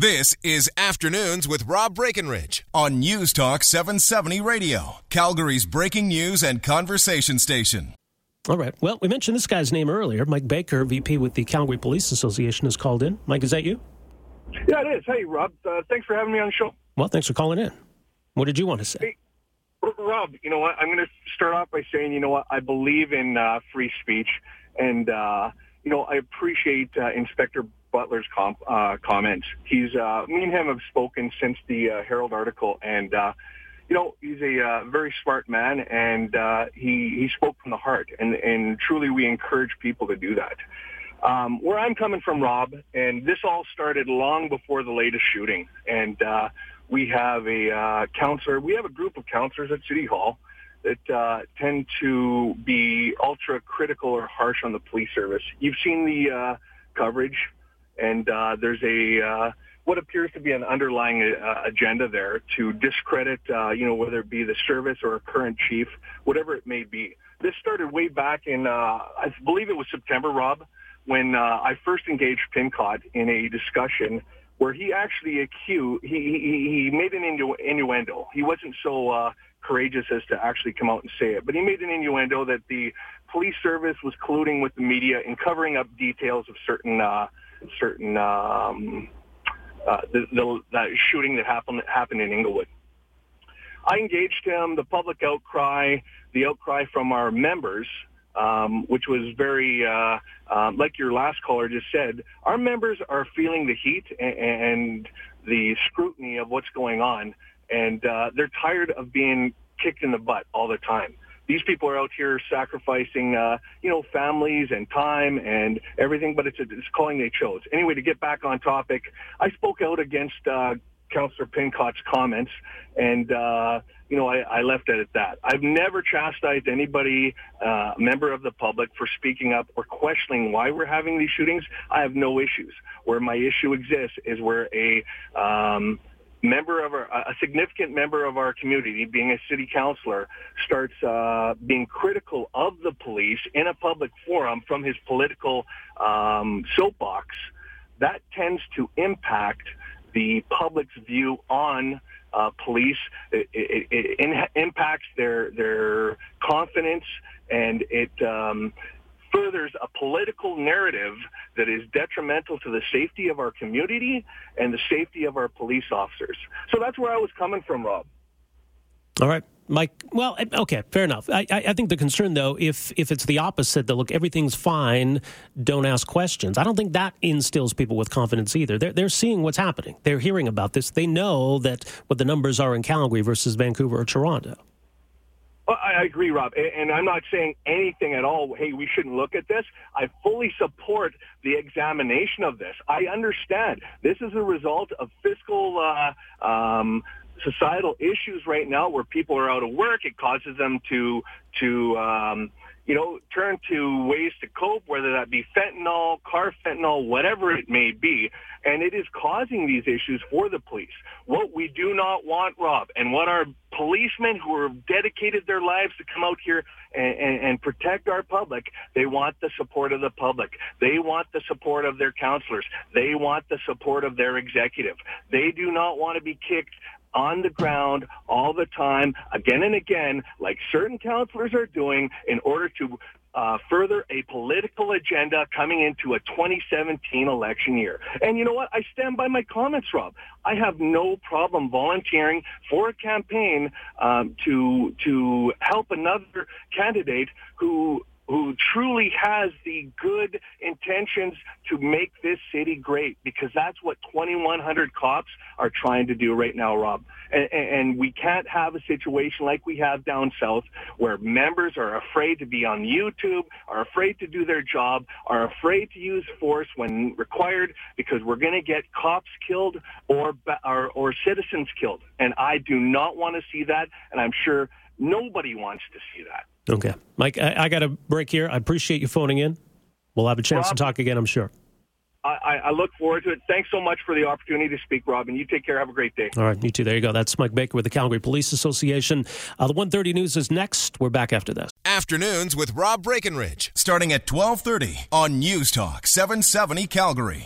This is Afternoons with Rob Breckenridge on News Talk 770 Radio, Calgary's breaking news and conversation station. All right. Well, we mentioned this guy's name earlier. Mike Baker, VP with the Calgary Police Association, has called in. Mike, is that you? Yeah, it is. Hey, Rob. Uh, thanks for having me on the show. Well, thanks for calling in. What did you want to say? Hey, Rob, you know what? I'm going to start off by saying, you know what? I believe in uh, free speech, and uh, you know I appreciate uh, Inspector Butler's com- uh, comments. He's uh, me and him have spoken since the uh, Herald article, and uh, you know he's a uh, very smart man, and uh, he he spoke from the heart, and and truly we encourage people to do that. Um, where I'm coming from, Rob, and this all started long before the latest shooting, and uh, we have a uh, counselor. We have a group of counselors at City Hall that uh, tend to be ultra critical or harsh on the police service. You've seen the uh, coverage and uh, there's a uh, what appears to be an underlying uh, agenda there to discredit, uh, you know, whether it be the service or a current chief, whatever it may be. This started way back in, I believe it was September, Rob, when I first engaged Pincott in a discussion where he actually accused, he, he, he made an innu- innuendo. He wasn't so courageous as to actually come out and say it, but he made an innuendo that the police service was colluding with the media in covering up details of certain uh, certain um, uh, the, the, the shooting that happened happened in Inglewood. I engaged him. The public outcry, the outcry from our members, um, which was very, uh, uh, like your last caller just said, our members are feeling the heat and, and the scrutiny of what's going on, and uh, they're tired of being kicked in the butt all the time these people are out here sacrificing, uh, you know, families and time and everything, but it's a it's calling they chose. Anyway, to get back on topic, I spoke out against uh, Councillor Pincott's comments, and uh, you know, I, I left it at that. I've never chastised anybody, uh, member of the public, for speaking up or questioning why we're having these shootings. I have no issues. Where my issue exists is where a um, member of our, a significant member of our community, being a city councilor, starts uh, being critical of the police in a public forum from his political um, soapbox, that tends to impact the public's view on uh, police. It, it, it, it, impacts their their confidence, and it um, furthers a political narrative that is detrimental to the safety of our community and the safety of our police officers. So that's where I was coming from, Rob. All right. Mike, well, eh, okay, fair enough. I, I think the concern, though, if if it's the opposite, that look, everything's fine, don't ask questions. I don't think that instills people with confidence either. They're they're seeing what's happening. They're hearing about this. They know that what the numbers are in Calgary versus Vancouver or Toronto. Well, I agree, Rob, and I'm not saying anything at all. Hey, we shouldn't look at this. I fully support the examination of this. I understand this is a result of fiscal uh, um, societal issues right now, where people are out of work. It causes them to to um, you know, turn to ways to cope, whether that be fentanyl, carfentanil, whatever it may be. And it is causing these issues for the police. What we do not want, Rob, and what our policemen who have dedicated their lives to come out here and, and, and protect our public, they want the support of the public. They want the support of their counselors. They want the support of their executive. They do not want to be kicked on the ground all the time, again and again, like certain counselors are doing in order to uh, further a political agenda coming into a 2017 election year. And you know what? I stand by my comments, Rob. I have no problem volunteering for a campaign um, to to help another candidate who who truly has the good intentions to make this city great because that's what 2,100 cops are trying to do right now, Rob. And, and, we can't have a situation like we have down south where members are afraid to be on YouTube, are afraid to do their job, are afraid to use force when required because we're going to get cops killed or, or, or citizens killed. And I do not want to see that. And I'm sure nobody wants to see that. Okay. Mike, I, I got a break here. I appreciate you phoning in. We'll have a chance Rob, to talk again, I'm sure. I, I, look forward to it. Thanks so much for the opportunity to speak, Robin. You take care. Have a great day. All right, you too. There you go. That's Mike Baker with the Calgary Police Association. Uh, the 1.30 News is next. We're back after this. Afternoons with Rob Breckenridge, starting at 12.30 on News Talk 770 Calgary.